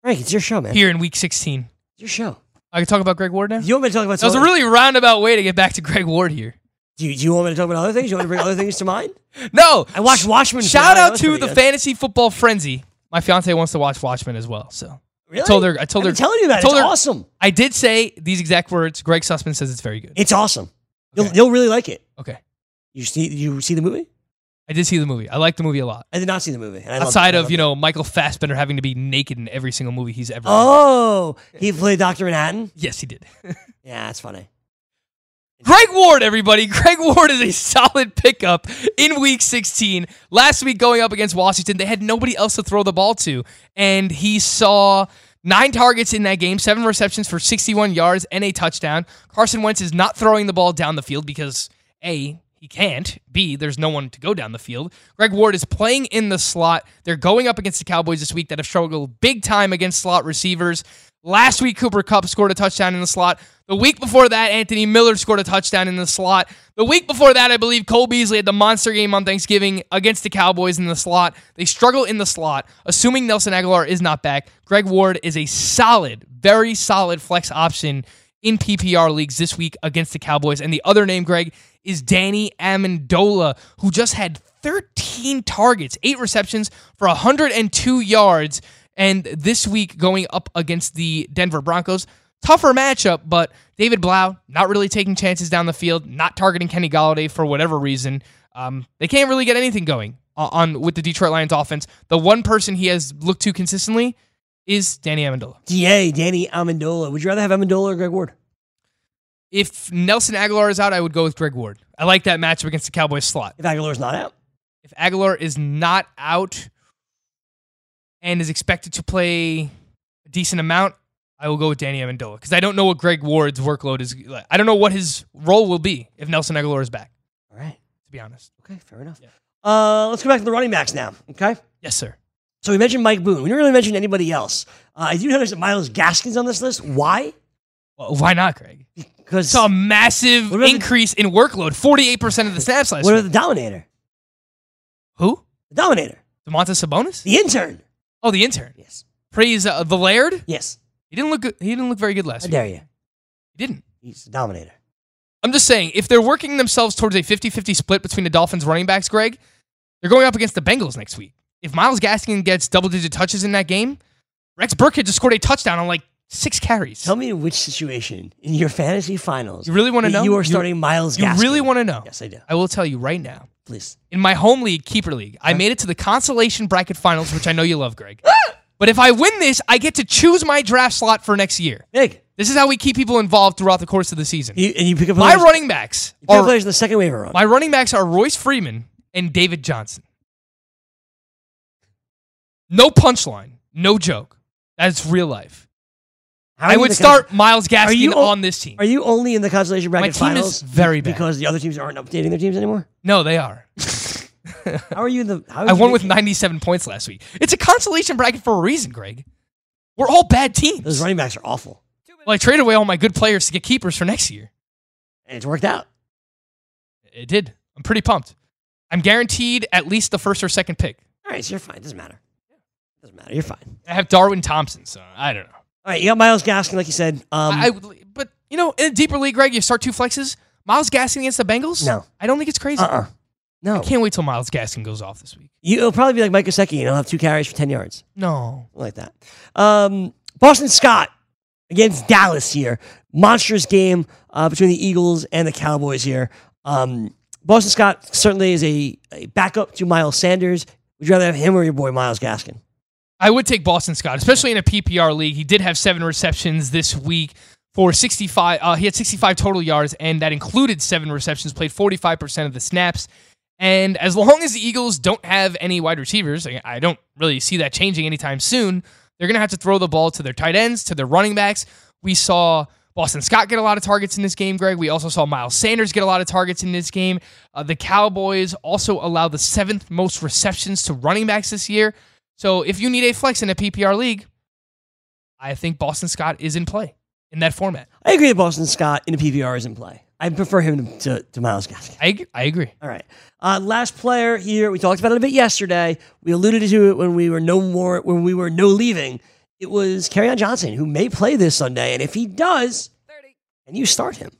Frank. It's your show, man. here in Week 16. It's your show. I can talk about Greg Ward now. You want me to talk about? That was a really roundabout way to get back to Greg Ward here. Do you, do you want me to talk about other things? You want me to bring other things to mind? No, I watched Watchmen. Shout tonight. That out was to pretty the good. fantasy football frenzy. My fiance wants to watch Watchmen as well, so Really? I told her- I told I've her- been telling you about it. told It's her- awesome. I did say these exact words. Greg Sussman says it's very good. It's awesome. You'll, Okay. you'll really like it. Okay, You see, you see the movie? I did see the movie. I like the movie a lot. I did not see the movie. and I Outside. Of you know Michael Fassbender having to be naked in every single movie he's ever. Oh, he played Doctor Manhattan. Yes, he did. Yeah, that's funny. Greg Ward, everybody. Greg Ward is a solid pickup in week 16. Last week, going up against Washington, they had nobody else to throw the ball to. And he saw nine targets in that game, seven receptions for 61 yards and a touchdown. Carson Wentz is not throwing the ball down the field because, A, he can't. B, there's no one to go down the field. Greg Ward is playing in the slot. They're going up against the Cowboys this week that have struggled big time against slot receivers. Last week, Cooper Kupp scored a touchdown in the slot. The week before that, Anthony Miller scored a touchdown in the slot. The week before that, I believe Cole Beasley had the monster game on Thanksgiving against the Cowboys in the slot. They struggle in the slot. Assuming Nelson Agholor is not back, Greg Ward is a solid, very solid flex option in PPR leagues this week against the Cowboys. And the other name, Greg, is Danny Amendola, who just had 13 targets, eight receptions for 102 yards. And this week, going up against the Denver Broncos, tougher matchup, but David Blough not really taking chances down the field, not targeting Kenny Golladay for whatever reason. Um, they can't really get anything going on, on with the Detroit Lions offense. The one person he has looked to consistently is Danny Amendola. Da Danny Amendola. Would you rather have Amendola or Greg Ward? If Nelson Agholor is out, I would go with Greg Ward. I like that matchup against the Cowboys slot. If Agholor's not out, If Agholor is not out and is expected to play a decent amount, I will go with Danny Amendola because I don't know what Greg Ward's workload is. like. I don't know what his role will be if Nelson Agholor is back. all right. To be honest, Okay, fair enough. Uh, let's go back to the running backs now. Okay. yes, sir. So we mentioned Mike Boone. We didn't really mention anybody else. Uh, I do notice that Myles Gaskin's on this list. Why? Well, why not, Craig? Because Saw a massive about the- increase in workload, forty-eight percent of the snaps last what about the Dominator? Who? The Dominator. Demontis Sabonis? The intern. Oh, the intern. Yes. Praise uh, the Laird. Yes. He didn't look good. He didn't look very good last How week. dare you? He didn't. He's the Dominator. I'm just saying, if they're working themselves towards a 50 50 split between the Dolphins running backs, Greg, they're going up against the Bengals next week. If Myles Gaskin gets double digit touches in that game, Rex Burkhead just scored a touchdown on like six carries. Tell me in which situation in your fantasy finals You really wanna know? You are starting Myles you Gaskin. really want to know? Yes, I do. I will tell you right now. Please. In my home league, Keeper League, I made it to the consolation bracket finals, which I know you love, Greg. but if I win this, I get to choose my draft slot for next year. Big. This is how we keep people involved throughout the course of the season. You, and you pick up My players, running backs you pick up are players in the second waiver round. My running backs are Royce Freeman and David Johnson. No punchline, no joke. That's real life. I would start Myles Gaskin you o- on this team. Are you only in the consolation bracket My team is very bad. because the other teams aren't updating their teams anymore? No, they are. How are you in the? How I won with 97 points last week. It's a consolation bracket for a reason, Greg. We're all bad teams. Those running backs are awful, well, I traded away all my good players to get keepers for next year. and it's worked out. It did. I'm pretty pumped. I'm guaranteed at least the first or second pick. All right, so you're fine. Doesn't matter. Doesn't matter. You're fine. I have Darwin Thompson, so I don't know. All right, you got Myles Gaskin, like you said. Um, I, I- but you know, in a deeper league, Greg, you start two flexes. Myles Gaskin against the Bengals. No. I don't think it's crazy. uh uh No, I can't wait till Myles Gaskin goes off this week. you, it'll probably be like Mike Gesicki. You know, have two carries for ten yards, No, like that. Um, Boston Scott against Dallas here. Monstrous game uh, between the Eagles and the Cowboys here. Um, Boston Scott certainly is a, a backup to Miles Sanders. Would you rather have him or your boy Myles Gaskin? I would take Boston Scott, especially in a PPR league. He did have seven receptions this week for 65. Uh, he had 65 total yards, and that included seven receptions. Played 45 percent of the snaps. And as long as the Eagles don't have any wide receivers, I- I don't really see that changing anytime soon. They're going to have to throw the ball to their tight ends, to their running backs. We saw Boston Scott get a lot of targets in this game, Greg. We also saw Miles Sanders get a lot of targets in this game. Uh, the Cowboys also allow the seventh most receptions to running backs this year. So if you need a flex in a PPR league, I think Boston Scott is in play in that format. I agree that Boston Scott in a PPR is in play. I prefer him to, to Myles Gaskin. I, I agree. All right. Uh, last player here. We talked about it a bit yesterday. We alluded to it when we were no more when we were no leaving. It was Kerryon Johnson who may play this Sunday, and if he does, and you start him.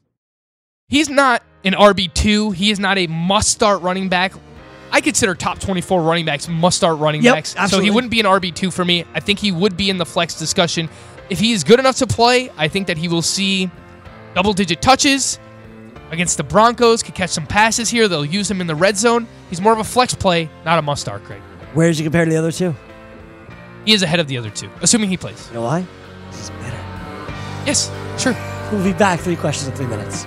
He's not an RB2. He is not a must start running back. I consider top 24 running backs must start running Yep, backs. So he wouldn't be an RB2 for me. I think he would be in the flex discussion. If he is good enough to play, I think that he will see double digit touches against the Broncos, could catch some passes here. They'll use him in the red zone. He's more of a flex play, not a must start, Craig. Where does he compare to the other two? He is ahead of the other two, assuming he plays. You know why? This is better. Yes, sure. We'll be back. Three questions in three minutes.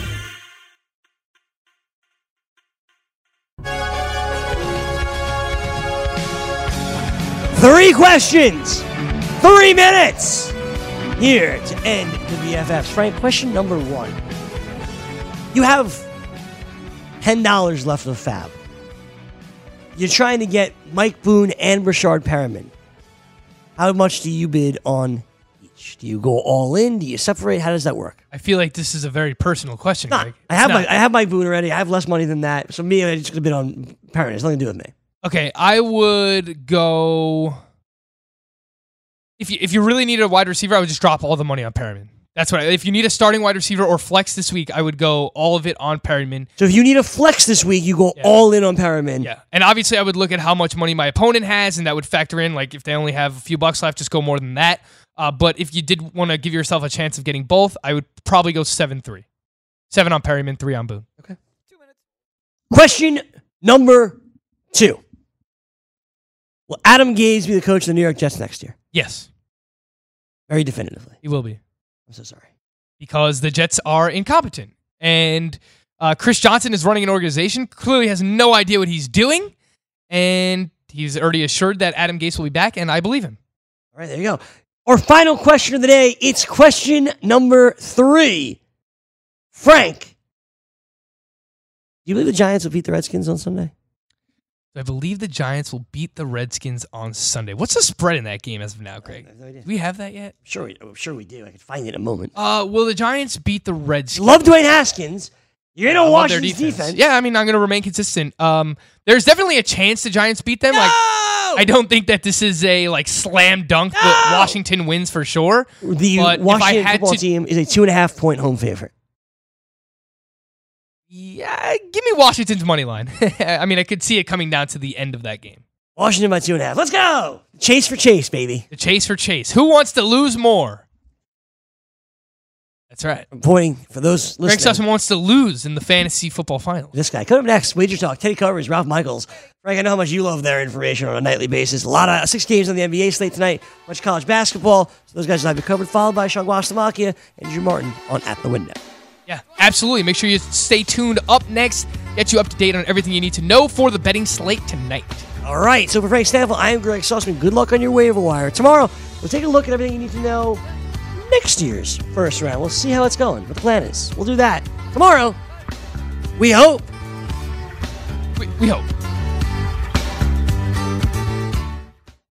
Three questions, three minutes here to end the BFFs. Frank, question number one. You have $10 left of FAAB. You're trying to get Mike Boone and Rashard Perriman. How much do you bid on each? Do you go all in? Do you separate? How does that work? I feel like this is a very personal question, Greg. I have not. my I have Mike Boone already. I have less money than that. So me, I'm just gonna bid on Perriman. It's nothing to do with me. Okay, I would go. If you if you really needed a wide receiver, I would just drop all the money on Perriman. That's what. I, if you need a starting wide receiver or flex this week, I would go all of it on Perriman. So if you need a flex this week, you go Yeah. all in on Perriman. Yeah, and obviously I would look at how much money my opponent has, and that would factor in. Like if they only have a few bucks left, just go more than that. Uh, but if you did want to give yourself a chance of getting both, I would probably go seven three, seven on Perriman, three on Boone. Okay. Question number two. Will Adam Gase be the coach of the New York Jets next year? Yes, Very definitively. he will be. I'm so sorry. because the Jets are incompetent. And uh, Chris Johnson is running an organization, clearly has no idea what he's doing. And he's already assured that Adam Gase will be back, and I believe him. All right, there you go. Our final question of the day. It's question number three. Frank, do you believe the Giants will beat the Redskins on Sunday? I believe the Giants will beat the Redskins on Sunday. What's the spread in that game as of now, Craig? have no idea. Do we have that yet? Sure, we, I'm sure we do. I can find it in a moment. Uh, will the Giants beat the Redskins? Love Dwayne Haskins. You're gonna love watch their his defense. Yeah, I mean, I'm going to remain consistent. Um, there's definitely a chance the Giants beat them. Like, I don't think that this is a like slam dunk that No! Washington wins for sure. The But if I Washington had football to- team is a two and a half point home favorite. Yeah, give me Washington's money line. I mean, I could see it coming down to the end of that game. Washington by two and a half. Let's go. Chase for Chase, baby. The chase for chase. Who wants to lose more? That's right. I'm pointing for those listening. Sussman wants to lose in the fantasy football finals. This guy. Coming up next, Wager Talk, Teddy Covers, Ralph Michaels. Frank, I know how much you love their information on a nightly basis. A lot of uh, six games on the NBA slate tonight, much college basketball. So those guys will have you covered, followed by Sean Guastamakia and Drew Martin on At the Window. Yeah, absolutely. Make sure you stay tuned up next. Get you up to date on everything you need to know for the betting slate tonight. All right, so for Frank Stampfl, I am Greg Sussman. Good luck on your waiver wire. Tomorrow, we'll take a look at everything you need to know next year's first round. We'll see how it's going, the plan is. We'll do that tomorrow. We hope. We, we hope.